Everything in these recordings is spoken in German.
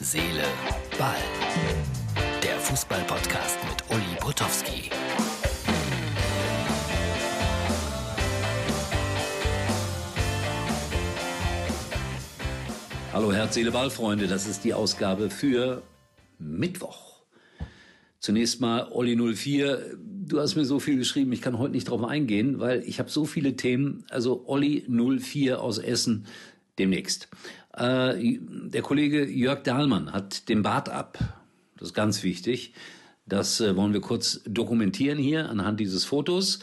Seele, Ball. Der Fußball-Podcast mit Uli Potowski. Hallo Herz, Seele, Ball, Freunde. Das ist die Ausgabe für Mittwoch. Zunächst mal Olli 04. Du hast mir so viel geschrieben, ich kann heute nicht drauf eingehen, weil ich habe so viele Themen. Also Olli 04 aus Essen demnächst. Äh, der Kollege Jörg Dahlmann hat den Bart ab. Das ist ganz wichtig. Das äh, wollen wir kurz dokumentieren hier anhand dieses Fotos.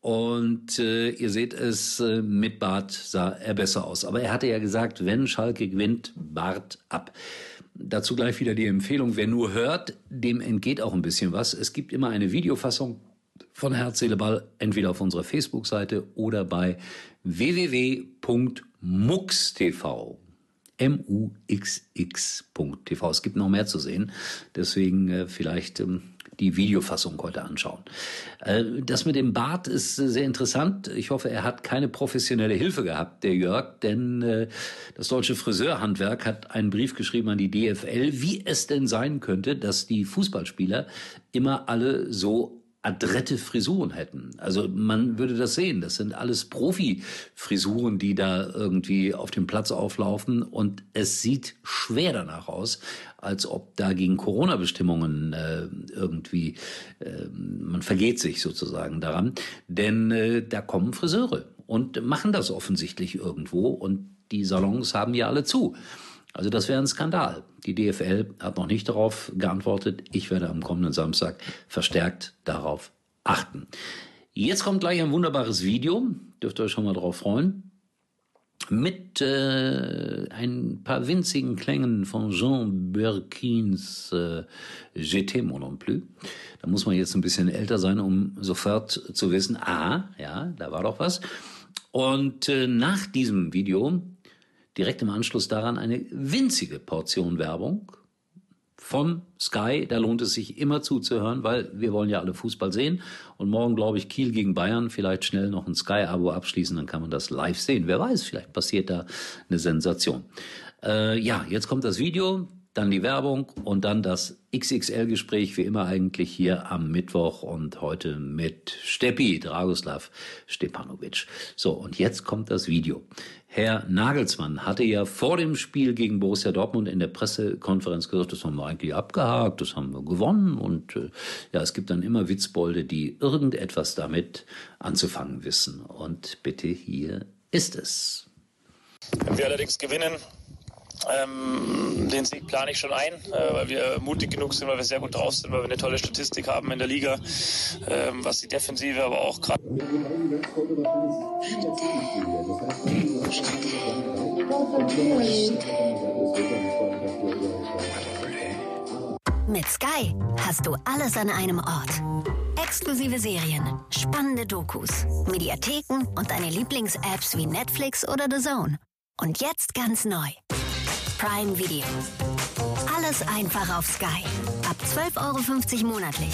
Und äh, ihr seht es, äh, mit Bart sah er besser aus. Aber er hatte ja gesagt, wenn Schalke gewinnt, Bart ab. Dazu gleich wieder die Empfehlung, wer nur hört, dem entgeht auch ein bisschen was. Es gibt immer eine Videofassung von Herz, Seele, Ball, entweder auf unserer Facebook-Seite oder bei www.mux.tv. M-U-X-X.tv. Es gibt noch mehr zu sehen. Deswegen äh, vielleicht ähm, die Videofassung heute anschauen. Äh, das mit dem Bart ist äh, sehr interessant. Ich hoffe, er hat keine professionelle Hilfe gehabt, der Jörg, denn äh, das deutsche Friseurhandwerk hat einen Brief geschrieben an die DFL, wie es denn sein könnte, dass die Fußballspieler immer alle so adrette Frisuren hätten. Also man würde das sehen. Das sind alles Profi-Frisuren, die da irgendwie auf dem Platz auflaufen. Und es sieht schwer danach aus, als ob da gegen Corona-Bestimmungen äh, irgendwie, äh, man vergeht sich sozusagen daran. Denn äh, da kommen Friseure und machen das offensichtlich irgendwo. Und die Salons haben ja alle zu. Also das wäre ein Skandal. Die DFL hat noch nicht darauf geantwortet. Ich werde am kommenden Samstag verstärkt darauf achten. Jetzt kommt gleich ein wunderbares Video. Dürft ihr euch schon mal drauf freuen. Mit äh, ein paar winzigen Klängen von Jean Birkins äh, GT Mon non plus. Da muss man jetzt ein bisschen älter sein, um sofort zu wissen, ah, ja, da war doch was. Und äh, nach diesem Video direkt im Anschluss daran eine winzige Portion Werbung von Sky. Da lohnt es sich immer zuzuhören, weil wir wollen ja alle Fußball sehen. Und morgen, glaube ich, Kiel gegen Bayern. Vielleicht schnell noch ein Sky-Abo abschließen, dann kann man das live sehen. Wer weiß, vielleicht passiert da eine Sensation. Äh, ja, jetzt kommt das Video dann die Werbung und dann das XXL-Gespräch, wie immer eigentlich hier am Mittwoch und heute mit Steppi, Dragoslav Stepanovic. So, und jetzt kommt das Video. Herr Nagelsmann hatte ja vor dem Spiel gegen Borussia Dortmund in der Pressekonferenz gesagt, das haben wir eigentlich abgehakt, das haben wir gewonnen und äh, ja, es gibt dann immer Witzbolde, die irgendetwas damit anzufangen wissen. Und bitte hier ist es. Wenn wir allerdings gewinnen, ähm, den Sieg plane ich schon ein, äh, weil wir mutig genug sind, weil wir sehr gut drauf sind, weil wir eine tolle Statistik haben in der Liga, ähm, was die Defensive aber auch gerade. Mit Sky hast du alles an einem Ort. Exklusive Serien, spannende Dokus, Mediatheken und deine Lieblings-Apps wie Netflix oder The Zone. Und jetzt ganz neu. Prime Video. Alles einfach auf Sky. Ab 12,50 Euro monatlich.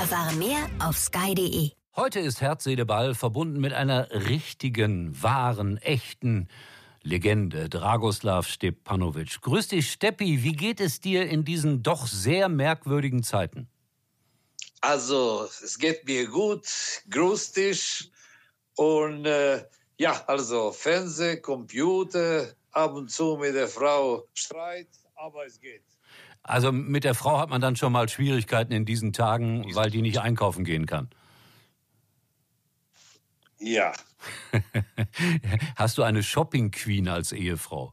Erfahre mehr auf sky.de. Heute ist Herz, Seele, Ball verbunden mit einer richtigen, wahren, echten Legende, Dragoslav Stepanovic. Grüß dich, Steppi. Wie geht es dir in diesen doch sehr merkwürdigen Zeiten? Also, es geht mir gut. Grüß dich. Und äh, ja, also Fernseh, Computer, ab und zu mit der Frau Streit, aber es geht. Also mit der Frau hat man dann schon mal Schwierigkeiten in diesen Tagen, weil die nicht einkaufen gehen kann. Ja. Hast du eine Shopping Queen als Ehefrau?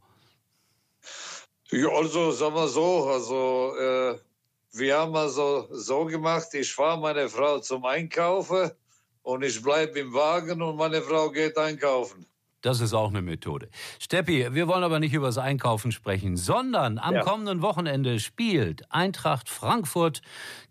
Ja, also sagen wir so, also äh, wir haben also so gemacht, ich fahre meine Frau zum Einkaufen und ich bleibe im Wagen und meine Frau geht einkaufen. Das ist auch eine Methode. Steppi, wir wollen aber nicht über das Einkaufen sprechen, sondern am ja. kommenden Wochenende spielt Eintracht Frankfurt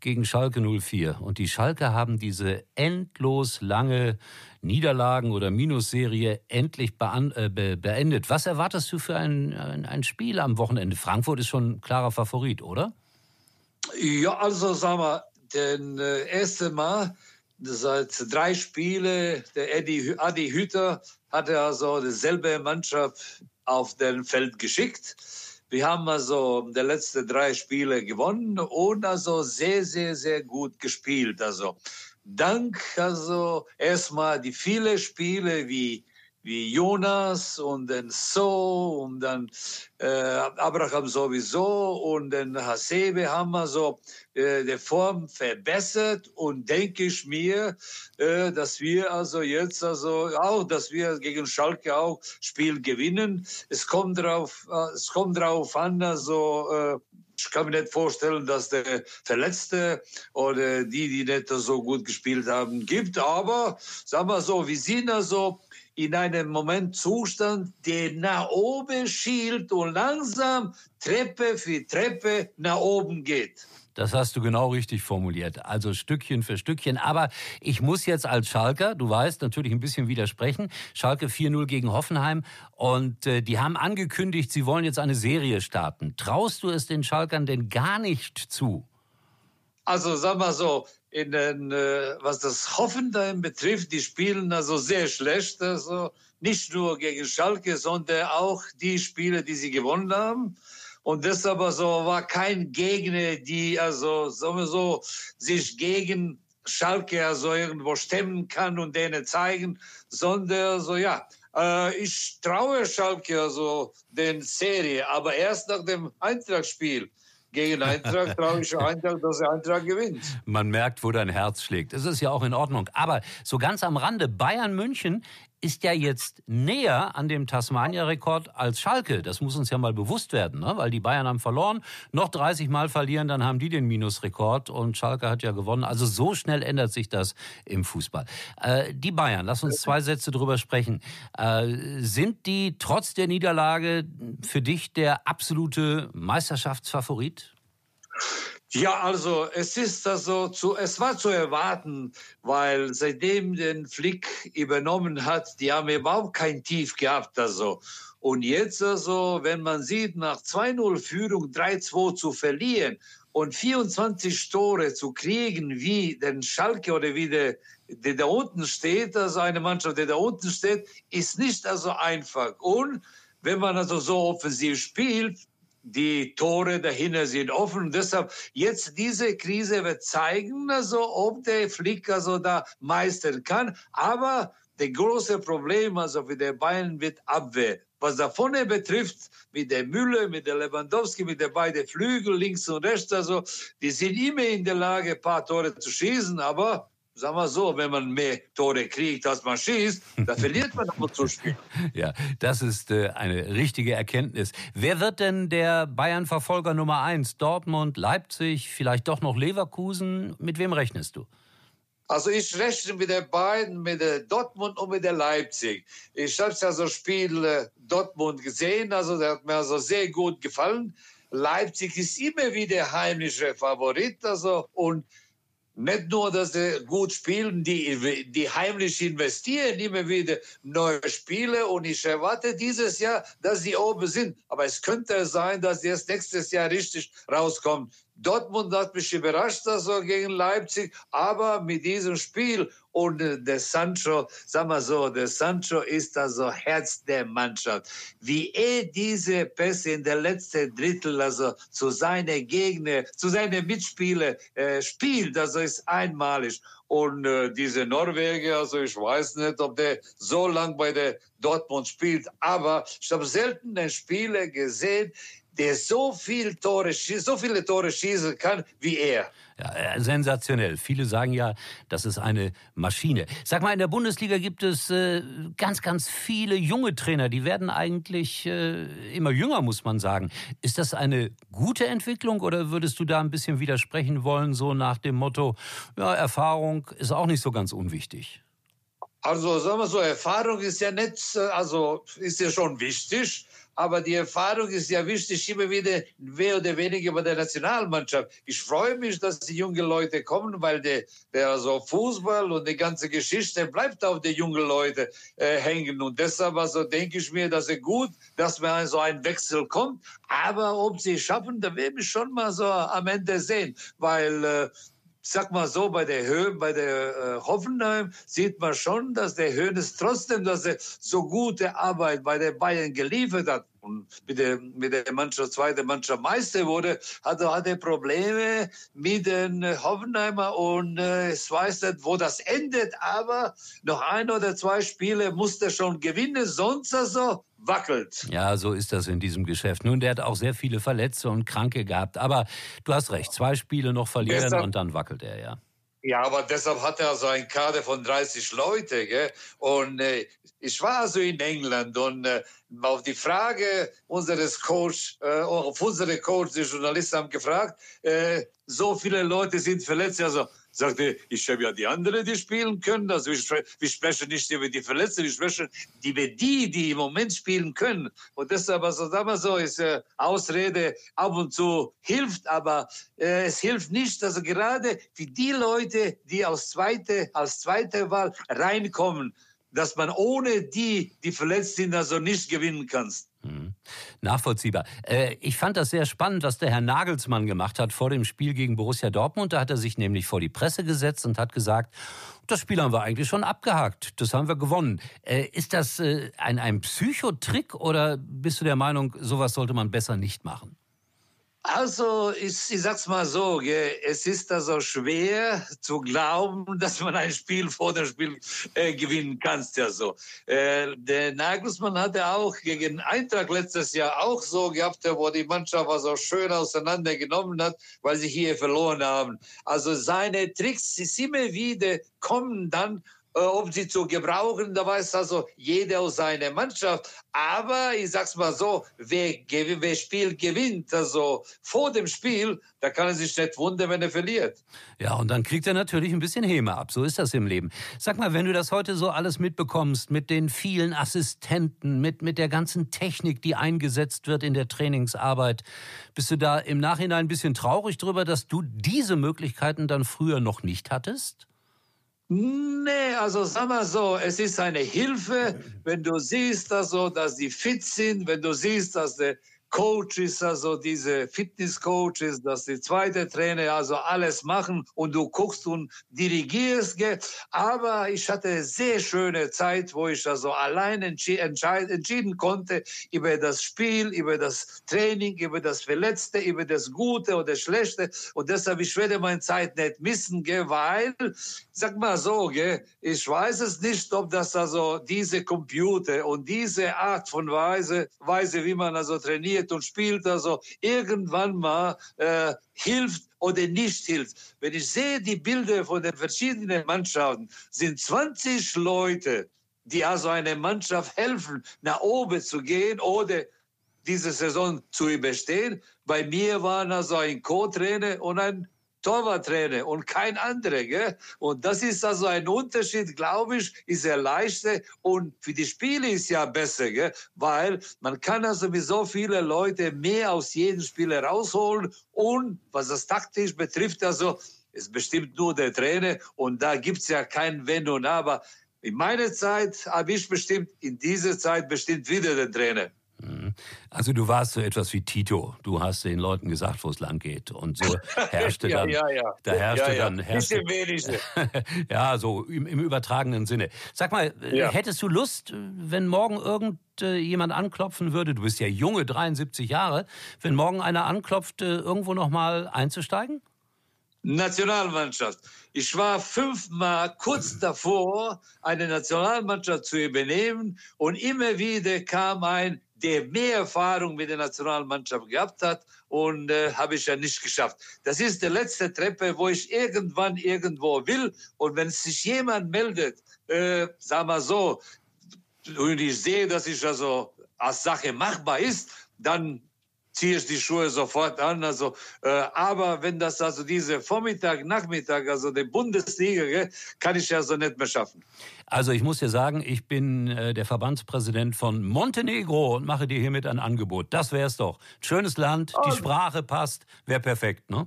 gegen Schalke 04. Und die Schalke haben diese endlos lange Niederlagen- oder Minusserie endlich äh, beendet. Was erwartest du für ein, ein, ein Spiel am Wochenende? Frankfurt ist schon ein klarer Favorit, oder? Ja, also sagen wir, den äh, erste Mal seit drei Spielen, der Eddie, Adi Hütter hatte also dieselbe Mannschaft auf den Feld geschickt. Wir haben also die letzten drei Spiele gewonnen und also sehr, sehr, sehr gut gespielt. Also dank also erstmal die vielen Spiele wie wie Jonas und dann So und dann äh, Abraham sowieso und dann Hasebe haben wir so äh, die Form verbessert und denke ich mir, äh, dass wir also jetzt also auch, dass wir gegen Schalke auch Spiel gewinnen. Es kommt drauf, äh, es kommt drauf an, also äh, ich kann mir nicht vorstellen, dass der Verletzte oder die, die nicht so gut gespielt haben, gibt. Aber sagen wir so, wir sind also in einem Moment Zustand, der nach oben schielt und langsam Treppe für Treppe nach oben geht. Das hast du genau richtig formuliert. Also Stückchen für Stückchen. Aber ich muss jetzt als Schalker, du weißt, natürlich ein bisschen widersprechen. Schalke 4-0 gegen Hoffenheim. Und äh, die haben angekündigt, sie wollen jetzt eine Serie starten. Traust du es den Schalkern denn gar nicht zu? Also sag mal so, in den, äh, was das Hoffenheim betrifft, die spielen also sehr schlecht. Also nicht nur gegen Schalke, sondern auch die Spiele, die sie gewonnen haben. Und deshalb also war kein Gegner, die also sagen wir so sich gegen Schalke also irgendwo stemmen kann und denen zeigen, sondern so ja, äh, ich traue Schalke also den Serie, aber erst nach dem Eintragsspiel gegen Eintracht traue ich Eintracht, dass der Eintracht gewinnt. Man merkt, wo dein Herz schlägt. Es ist ja auch in Ordnung. Aber so ganz am Rande, Bayern München ist ja jetzt näher an dem Tasmania-Rekord als Schalke. Das muss uns ja mal bewusst werden, ne? weil die Bayern haben verloren, noch 30 Mal verlieren, dann haben die den Minusrekord und Schalke hat ja gewonnen. Also so schnell ändert sich das im Fußball. Äh, die Bayern, lass uns zwei Sätze drüber sprechen. Äh, sind die trotz der Niederlage für dich der absolute Meisterschaftsfavorit? Ja, also es ist also zu, es war zu erwarten, weil seitdem den Flick übernommen hat, die haben überhaupt kein Tief gehabt, also. Und jetzt also, wenn man sieht, nach 2-0 Führung 3-2 zu verlieren und 24 Tore zu kriegen, wie den Schalke oder wie der, der da unten steht, also eine Mannschaft, der da unten steht, ist nicht also einfach. Und wenn man also so offensiv spielt, die Tore dahinter sind offen. Und deshalb jetzt diese Krise wird zeigen, also, ob der Flick also da meistern kann. Aber der große Problem also für den Bayern wird Abwehr. Was da vorne betrifft, mit der Mülle, mit der Lewandowski, mit der beiden Flügel links und rechts, also die sind immer in der Lage, ein paar Tore zu schießen, aber Sagen wir so, wenn man mehr Tore kriegt, als man schießt, dann verliert man aber zu Spiel. Ja, das ist äh, eine richtige Erkenntnis. Wer wird denn der Bayern-Verfolger Nummer eins? Dortmund, Leipzig, vielleicht doch noch Leverkusen? Mit wem rechnest du? Also ich rechne mit den beiden, mit der Dortmund und mit der Leipzig. Ich habe ja so Spiel äh, Dortmund gesehen, also der hat mir also sehr gut gefallen. Leipzig ist immer wieder heimlicher Favorit, also und nicht nur, dass sie gut spielen, die, die heimlich investieren immer wieder neue Spiele und ich erwarte dieses Jahr, dass sie oben sind. Aber es könnte sein, dass sie erst nächstes Jahr richtig rauskommen. Dortmund hat mich überrascht, also gegen Leipzig, aber mit diesem Spiel und der Sancho, sag mal so, der Sancho ist also Herz der Mannschaft. Wie er diese Pässe in der letzten Drittel, also zu seinen Gegner, zu seinen Mitspielern äh, spielt, also ist einmalig. Und äh, diese Norweger, also ich weiß nicht, ob der so lang bei der Dortmund spielt, aber ich habe selten einen Spieler gesehen, der so viel Tore, so viele Tore schießen kann wie er. Ja, äh, sensationell. Viele sagen ja, das ist eine Maschine. Sag mal, in der Bundesliga gibt es äh, ganz, ganz viele junge Trainer. Die werden eigentlich äh, immer jünger, muss man sagen. Ist das eine gute Entwicklung oder würdest du da ein bisschen widersprechen wollen, so nach dem Motto, ja, Erfahrung ist auch nicht so ganz unwichtig? Also sagen wir so, Erfahrung ist ja nicht, also ist ja schon wichtig. Aber die Erfahrung ist ja wichtig, immer wieder mehr oder weniger bei der Nationalmannschaft. Ich freue mich, dass die jungen Leute kommen, weil der, der also Fußball und die ganze Geschichte bleibt auf die jungen Leute äh, hängen. Und deshalb also denke ich mir, dass es gut, dass man so ein Wechsel kommt. Aber ob sie schaffen, da werden wir schon mal so am Ende sehen, weil äh, sag mal so, bei der Höhe, bei der äh, Hoffenheim sieht man schon, dass der Höhnes trotzdem, dass er so gute Arbeit bei den Bayern geliefert hat. und mit der, mit der Mannschaft, zweite Mannschaft Meister wurde, hatte, hatte Probleme mit den Hoffenheimer und äh, es weiß nicht, wo das endet, aber noch ein oder zwei Spiele musste schon gewinnen, sonst also wackelt. Ja, so ist das in diesem Geschäft. Nun, der hat auch sehr viele Verletzte und Kranke gehabt, aber du hast recht, zwei Spiele noch verlieren Gestern, und dann wackelt er, ja. Ja, aber deshalb hat er so einen Kader von 30 Leute. Gell? Und äh, ich war also in England und äh, auf die Frage unseres Coach, äh, auf unsere Coach, die Journalisten haben gefragt, äh, so viele Leute sind verletzt. Also sagte, ich habe ja die anderen, die spielen können. Also wir, wir sprechen nicht über die Verletzten, wir sprechen über die, die im Moment spielen können. Und deshalb, also wir so, ist äh, Ausrede ab und zu hilft, aber äh, es hilft nicht, also gerade für die Leute, die aus zweite, als zweite Wahl reinkommen, dass man ohne die, die verletzt sind, also nicht gewinnen kannst. Mhm. Nachvollziehbar. Äh, ich fand das sehr spannend, was der Herr Nagelsmann gemacht hat vor dem Spiel gegen Borussia Dortmund. Da hat er sich nämlich vor die Presse gesetzt und hat gesagt, das Spiel haben wir eigentlich schon abgehakt. Das haben wir gewonnen. Äh, ist das äh, ein, Psychotrick oder bist du der Meinung, sowas sollte man besser nicht machen? Also, ich, ich sag's mal so, gell, es ist also schwer zu glauben, dass man ein Spiel vor dem Spiel äh, gewinnen kann. Ja so. Äh, der Nagelsmann hatte auch gegen Eintracht letztes Jahr auch so gehabt, wo die Mannschaft so schön auseinandergenommen hat, weil sie hier verloren haben. Also seine Tricks, sie immer wieder kommen dann ob sie zu gebrauchen, da weiß also jeder aus seiner Mannschaft. Aber ich sag's mal so, wer, wer Spiel gewinnt, also vor dem Spiel, da kann er sich nicht wundern, wenn er verliert. Ja, und dann kriegt er natürlich ein bisschen Häme ab. So ist das im Leben. Sag mal, wenn du das heute so alles mitbekommst, mit den vielen Assistenten, mit, mit der ganzen Technik, die eingesetzt wird in der Trainingsarbeit, bist du da im Nachhinein ein bisschen traurig drüber, dass du diese Möglichkeiten dann früher noch nicht hattest? Nee, also sag mal so, es ist eine Hilfe, wenn du siehst, also, dass die fit sind, wenn du siehst, dass der Coaches, also diese Fitnesscoaches, dass die zweite Trainer also alles machen und du guckst und dirigierst. Aber ich hatte sehr schöne Zeit, wo ich also allein entschi entschieden konnte über das Spiel, über das Training, über das Verletzte, über das Gute oder Schlechte. Und deshalb, ich werde meine Zeit nicht missen, weil, sag mal so, ich weiß es nicht, ob das also diese Computer und diese Art von Weise, Weise, wie man also trainiert, trainiert und spielt, also irgendwann mal äh, hilft oder nicht hilft. Wenn ich sehe die Bilder von den verschiedenen Mannschaften, sind 20 Leute, die also einer Mannschaft helfen, nach oben zu gehen oder diese Saison zu überstehen. Bei mir waren also ein Co-Trainer und ein Torwarttrainer und kein anderer. Gell? Und das ist also ein Unterschied, glaube ich, ist er leichter und für die Spiele ist ja besser, gell? weil man kann also mit so vielen Leuten mehr aus jedem Spieler rausholen und was das taktisch betrifft, also ist bestimmt nur der Trainer und da gibt's ja kein Wenn und Aber. In meiner Zeit habe ich bestimmt, in dieser Zeit bestimmt wieder den Trainer. Mhm. Also du warst so etwas wie Tito. Du hast den Leuten gesagt, wo es lang geht. Und so herrschte dann. ja, ja, ja. Da herrschte ja, dann. Herrschte, ja, so im, im, übertragenen Sinne. Sag mal, äh, hättest du Lust, wenn morgen irgendjemand anklopfen würde? Du bist ja junge, 73 Jahre. Wenn morgen einer anklopft, irgendwo noch mal einzusteigen? Nationalmannschaft. Ich war fünfmal kurz davor, eine Nationalmannschaft zu übernehmen und immer wieder kam ein der mehr Erfahrung mit der Nationalmannschaft gehabt hat und äh, habe ich ja nicht geschafft. Das ist die letzte Treppe, wo ich irgendwann irgendwo will und wenn sich jemand meldet, äh, sag mal so, und ich sehe, dass ich also als Sache machbar ist, dann ziehe ich die Schuhe sofort an. Also, äh, aber wenn das also diese Vormittag, Nachmittag, also die Bundesliga, kann ich ja so nicht mehr schaffen. Also ich muss dir sagen, ich bin äh, der Verbandspräsident von Montenegro und mache dir hiermit ein Angebot. Das wär's doch. Schönes Land, die Sprache passt, wäre perfekt, ne?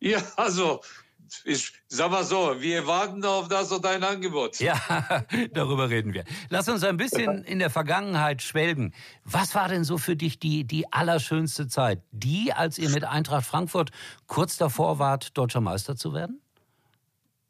Ja, also ich sag mal so, wir warten auf das und dein Angebot. Ja, darüber reden wir. Lass uns ein bisschen in der Vergangenheit schwelgen. Was war denn so für dich die, die allerschönste Zeit? Die, als ihr mit Eintracht Frankfurt kurz davor wart, deutscher Meister zu werden?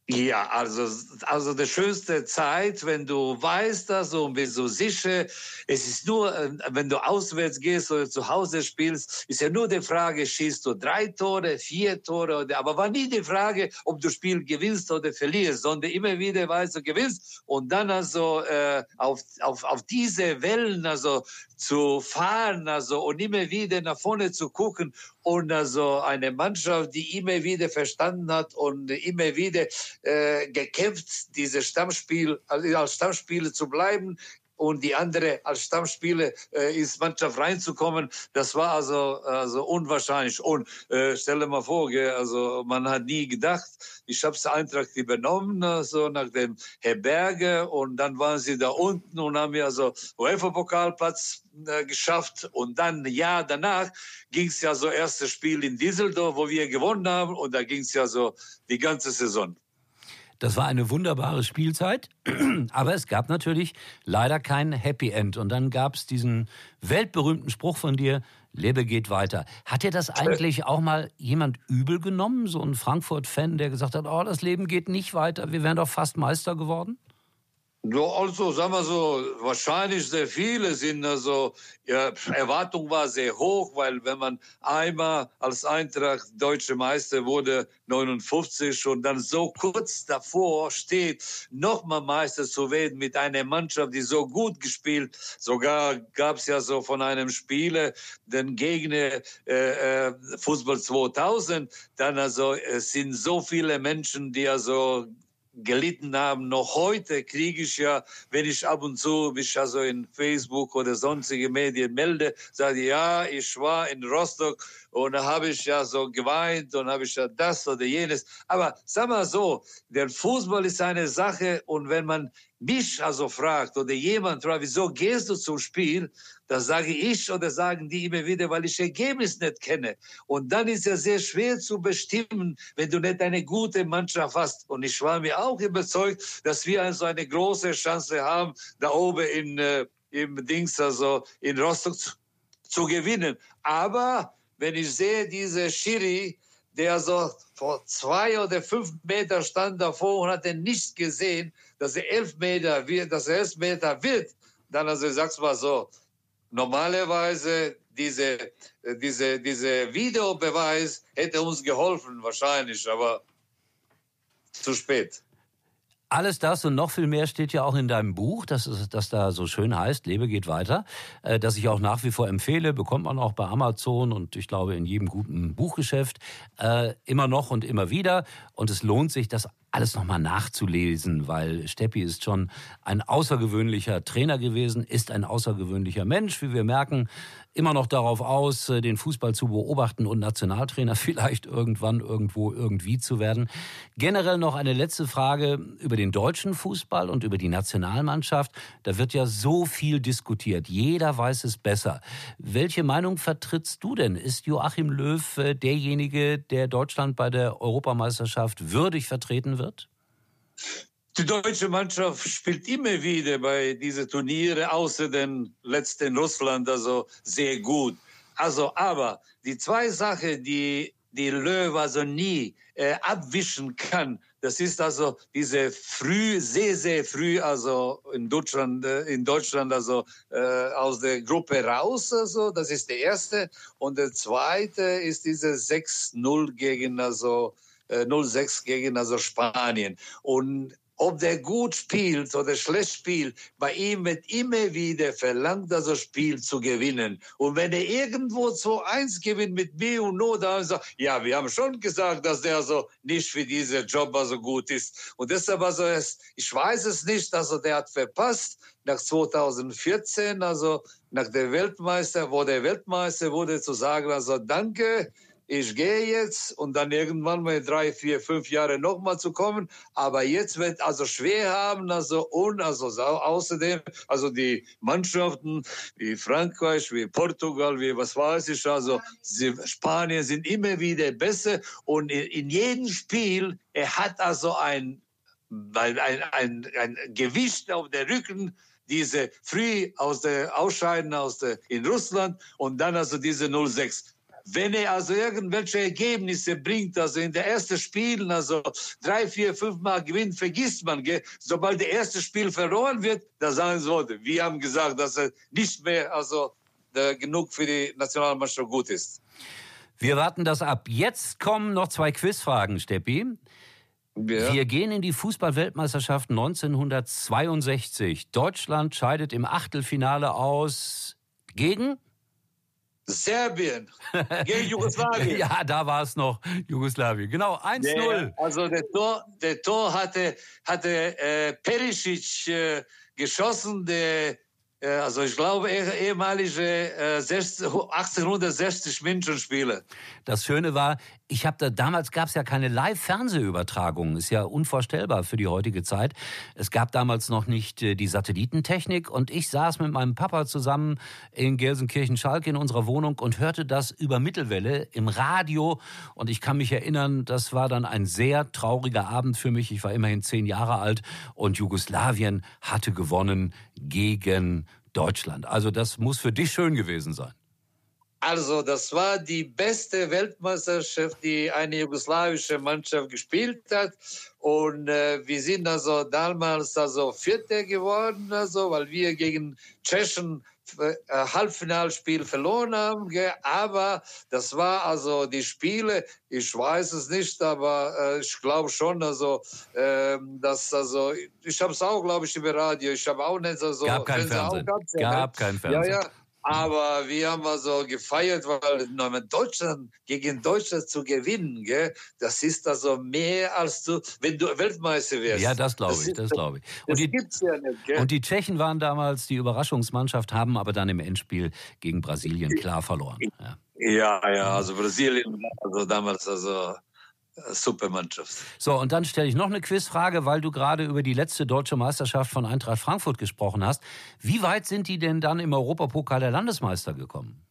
Ja, also, also die schönste Zeit, wenn du weißt das und bist so sicher. Es ist nur, äh, wenn du auswärts gehst oder zu Hause spielst, ist ja nur die Frage, schießt du drei Tore, vier Tore, oder, aber war nie die Frage, ob du Spiel gewinnst oder verlierst, sondern immer wieder weißt du gewinnst und dann also äh, auf, auf, auf diese Wellen also zu fahren also und immer wieder nach vorne zu gucken und also eine Mannschaft, die immer wieder verstanden hat und immer wieder äh, gekämpft, diese Stammspiel, also als Stammspieler zu bleiben, und die andere als Stammspieler äh, ins Mannschaft reinzukommen, das war also, also unwahrscheinlich. Und äh, stell dir mal vor, gell, also man hat nie gedacht, ich habe es Eintracht übernommen, also nach dem Herr Berge und dann waren sie da unten und haben ja so UEFA-Pokalplatz äh, geschafft und dann ja danach ging es ja so erstes Spiel in Düsseldorf, wo wir gewonnen haben und da ging es ja so die ganze Saison. Das war eine wunderbare Spielzeit, aber es gab natürlich leider kein Happy End. Und dann gab es diesen weltberühmten Spruch von dir, Lebe geht weiter. Hat dir das eigentlich auch mal jemand übel genommen? So ein Frankfurt-Fan, der gesagt hat, oh, das Leben geht nicht weiter, wir wären doch fast Meister geworden? Also, sagen wir so, wahrscheinlich sehr viele sind also, ja, Erwartung war sehr hoch, weil wenn man einmal als Eintracht deutsche Meister wurde, 59 und dann so kurz davor steht, nochmal Meister zu werden mit einer Mannschaft, die so gut gespielt, sogar gab es ja so von einem Spieler den Gegner äh, äh Fußball 2000, dann also es sind so viele Menschen, die also gelitten haben. Noch heute kriege ich ja, wenn ich ab und zu mich also in Facebook oder sonstige Medien melde, sage ja, ich war in Rostock und da habe ich ja so geweint und habe ich ja das oder jenes. Aber sag mal so, der Fußball ist eine Sache und wenn man mich also fragt oder jemand fragt, wieso gehst du zum Spiel, das sage ich oder sagen die immer wieder, weil ich Ergebnis nicht kenne. Und dann ist es sehr schwer zu bestimmen, wenn du nicht eine gute Mannschaft hast. Und ich war mir auch überzeugt, dass wir also eine große Chance haben, da oben in, äh, im Dings, also in Rostock zu, zu gewinnen. Aber wenn ich sehe, diese Schiri, der so vor zwei oder fünf Meter stand davor und hat er nicht gesehen, dass er elf Meter wird, dass er elf Meter wird, dann also sag's mal so, normalerweise diese, diese, diese Videobeweis hätte uns geholfen, wahrscheinlich, aber zu spät. Alles das und noch viel mehr steht ja auch in deinem Buch, das, ist, das da so schön heißt, Lebe geht weiter, äh, das ich auch nach wie vor empfehle, bekommt man auch bei Amazon und ich glaube in jedem guten Buchgeschäft, äh, immer noch und immer wieder. Und es lohnt sich, das alles nochmal nachzulesen, weil Steppi ist schon ein außergewöhnlicher Trainer gewesen, ist ein außergewöhnlicher Mensch, wie wir merken, immer noch darauf aus, äh, den Fußball zu beobachten und Nationaltrainer vielleicht irgendwann irgendwo irgendwie zu werden. Generell noch eine letzte Frage über den deutschen Fußball und über die Nationalmannschaft. Da wird ja so viel diskutiert. Jeder weiß es besser. Welche Meinung vertrittst du denn? Ist Joachim Löw äh, derjenige, der Deutschland bei der Europameisterschaft würdig vertreten wird? Die deutsche Mannschaft spielt immer wieder bei diesen Turniere, außer den letzten Russland, also sehr gut. Also, aber die zwei Sachen, die die Löwe also nie äh, abwischen kann, das ist also diese früh, sehr, sehr früh, also in Deutschland, äh, in Deutschland also äh, aus der Gruppe raus, also das ist der erste. Und der zweite ist diese 6-0 gegen also 0-6 äh, gegen also Spanien. Und ob der gut spielt oder schlecht spielt, bei ihm wird immer wieder verlangt, dass er Spiel zu gewinnen. Und wenn er irgendwo 2-1 gewinnt mit B und No, dann sagt ja, wir haben schon gesagt, dass der so nicht für diesen Job also gut ist. Und deshalb also, ich weiß es nicht, also der hat verpasst, nach 2014, also nach der Weltmeister, wo der Weltmeister wurde, zu sagen, also danke, ich gehe jetzt und dann irgendwann mal drei, vier, fünf Jahre nochmal zu kommen. Aber jetzt wird also schwer haben, also und also außerdem, also die Mannschaften wie Frankreich, wie Portugal, wie was weiß ich, also Spanien sind immer wieder besser und in, in jedem Spiel, er hat also ein, ein, ein, ein Gewicht auf der Rücken, diese früh aus der Ausscheiden aus der, in Russland und dann also diese 06. wenn er also irgendwelche Ergebnisse bringt, also in der ersten Spielen, also drei, vier, fünf Mal gewinnt, vergisst man. Gell? Sobald der erste Spiel verloren wird, da sagen sie, wir haben gesagt, dass er nicht mehr also genug für die Nationalmannschaft gut ist. Wir warten das ab. Jetzt kommen noch zwei Quizfragen, Steppi. Ja. Wir gehen in die Fußballweltmeisterschaft 1962. Deutschland scheidet im Achtelfinale aus gegen Serbien gegen Jugoslawien. ja, da war es noch Jugoslawien. Genau, 1-0. also der Tor, der Tor hatte, hatte äh, Perisic äh, geschossen, der äh, also ich glaube, ehemalige 1860 München Spiele. Das Schöne war, ich habe da damals gab es ja keine Live-Fernsehübertragung, ist ja unvorstellbar für die heutige Zeit. Es gab damals noch nicht äh, die Satellitentechnik und ich saß mit meinem Papa zusammen in Gelsenkirchen-Schalke in unserer Wohnung und hörte das über Mittelwelle im Radio und ich kann mich erinnern, das war dann ein sehr trauriger Abend für mich. Ich war immerhin zehn Jahre alt und Jugoslawien hatte gewonnen gegen Deutschland. Also das muss für dich schön gewesen sein. Also das war die beste Weltmeisterschaft, die eine jugoslawische Mannschaft gespielt hat. Und äh, wir sind also damals also Vierter geworden, also, weil wir gegen Tschechen äh, Halbfinalspiel verloren haben. Aber das war also die Spiele, ich weiß es nicht, aber äh, ich glaube schon, also äh, dass also ich habe es auch, glaube ich, im Radio. Ich habe auch nicht so gab kein Fernsehen. Gab kein Fernsehen. Ja, ja. Aber wir haben also gefeiert, weil Deutschland gegen Deutschland zu gewinnen, gell? das ist also mehr als du, wenn du Weltmeister wirst. Ja, das glaube ich, das glaube ich. Und das die, gibt's ja nicht, gell? Und die Tschechen waren damals die Überraschungsmannschaft, haben aber dann im Endspiel gegen Brasilien klar verloren. Ja, ja, ja also Brasilien, also damals also super Mannschaft. So, und dann stelle ich noch eine Quizfrage, weil du gerade über die letzte deutsche Meisterschaft von Eintracht Frankfurt gesprochen hast. Wie weit sind die denn dann im Europapokal der Landesmeister gekommen?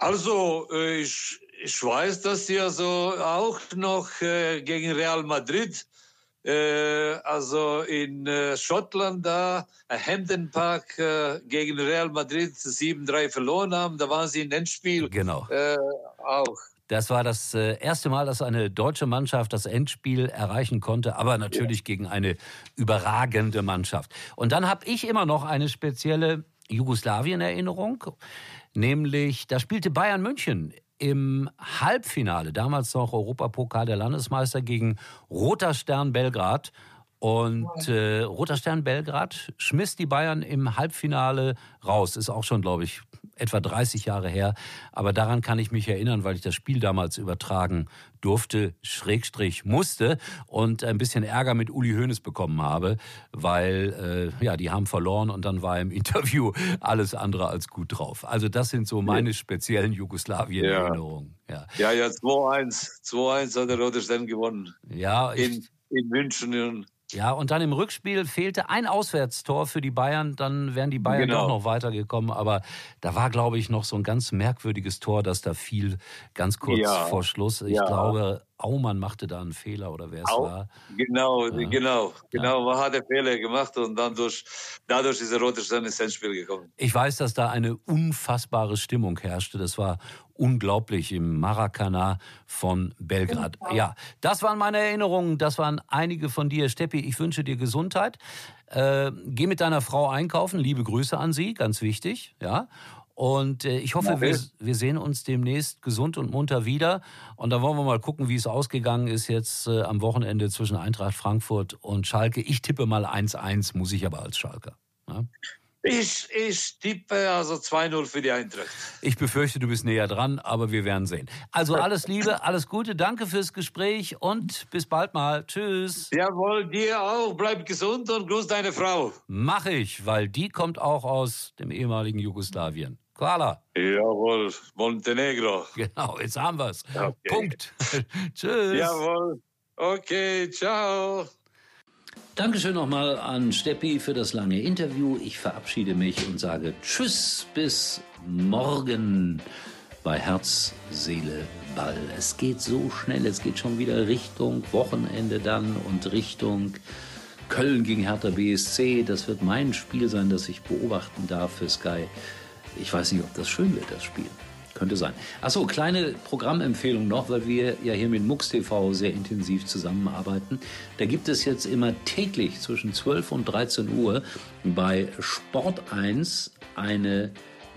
Also, äh, ich, ich weiß, dass sie also auch noch äh, gegen Real Madrid, äh, also in Schottland da, Hampden Park gegen Real Madrid 7-3 verloren haben. Da waren sie im Endspiel genau. auch. Das war das äh, erste Mal, dass eine deutsche Mannschaft das Endspiel erreichen konnte, aber natürlich gegen eine überragende Mannschaft. Und dann habe ich immer noch eine spezielle Jugoslawien-Erinnerung, nämlich da spielte Bayern München im Halbfinale, damals noch Europapokal der Landesmeister gegen Roter Stern Belgrad. Und äh, Roter Stern Belgrad schmiss die Bayern im Halbfinale raus. Ist auch schon, glaube ich, etwa 30 Jahre her. Aber daran kann ich mich erinnern, weil ich das Spiel damals übertragen durfte, Schrägstrich musste und ein bisschen Ärger mit Uli Hoeneß bekommen habe, weil äh, ja, die haben verloren und dann war im Interview alles andere als gut drauf. Also das sind so meine speziellen Jugoslawien-Erinnerungen. Ja, ja, ja 2-1. 2-1 hat der Rote Stern gewonnen. Ja, ich, in, in München. Ja, und dann im Rückspiel fehlte ein Auswärtstor für die Bayern. Dann wären die Bayern genau. doch noch weitergekommen. Aber da war, glaube ich, noch so ein ganz merkwürdiges Tor, das da fiel, ganz kurz ja. vor Schluss. Ich ja. glaube, Aumann machte da einen Fehler oder wer es Au, war. Genau, ja. genau, genau. Man hat den Fehler gemacht und dann durch, dadurch ist der rote Stern ins Endspiel gekommen. Ich weiß, dass da eine unfassbare Stimmung herrschte. Das war unglaublich im Maracana von Belgrad. Ja, das waren meine Erinnerungen. Das waren einige von dir. Steppi, ich wünsche dir Gesundheit. Äh, geh mit deiner Frau einkaufen. Liebe Grüße an sie, ganz wichtig. Ja. Und äh, ich hoffe, wir, wir, sehen uns demnächst gesund und munter wieder. Und dann wollen wir mal gucken, wie es ausgegangen ist jetzt äh, am Wochenende zwischen Eintracht Frankfurt und Schalke. Ich tippe mal 1-1, muss ich aber als Schalker. Ja? Ich, ich tippe also 2-0 für die Eintracht. Ich befürchte, du bist näher dran, aber wir werden sehen. Also alles Liebe, alles Gute, danke fürs Gespräch und bis bald mal. Tschüss. Jawohl, dir auch. Bleib gesund und grüß deine Frau. Mach ich, weil die kommt auch aus dem ehemaligen Jugoslawien. Koala. Jawohl, Montenegro. Genau, jetzt haben wir es. Okay. Punkt. Tschüss. Jawohl. Okay, ciao. Dankeschön nochmal an Steppi für das lange Interview. Ich verabschiede mich und sage Tschüss bis morgen bei Herz, Seele, Ball. Es geht so schnell, es geht schon wieder Richtung Wochenende dann und Richtung Köln gegen Hertha BSC. Das wird mein Spiel sein, das ich beobachten darf für Sky. Ich weiß nicht, ob das schön wird, das Spiel. könnte sein. Achso, kleine Programmempfehlung noch, weil wir ja hier mit MUX TV sehr intensiv zusammenarbeiten. Da gibt es jetzt immer täglich zwischen 12 und 13 Uhr bei Sport 1 eine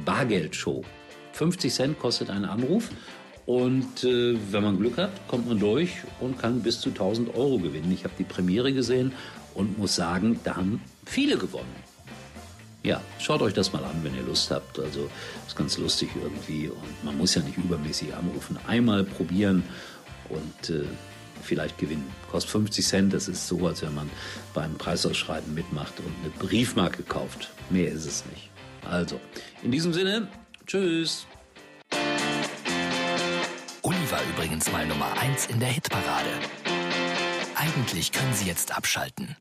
Bargeldshow. 50 Cent kostet ein Anruf. Und äh, wenn man Glück hat, kommt man durch und kann bis zu 1000 Euro gewinnen. Ich habe die Premiere gesehen und muss sagen, da haben viele gewonnen. Ja, schaut euch das mal an, wenn ihr Lust habt. Also ist ganz lustig irgendwie und man muss ja nicht übermäßig anrufen. Einmal probieren und äh, vielleicht gewinnen. Kostet 50 Cent, das ist so, als wenn man beim Preisausschreiben mitmacht und eine Briefmarke kauft. Mehr ist es nicht. Also, in diesem Sinne, tschüss. Uli war übrigens mal Nummer 1 in der Hitparade. Eigentlich können Sie jetzt abschalten.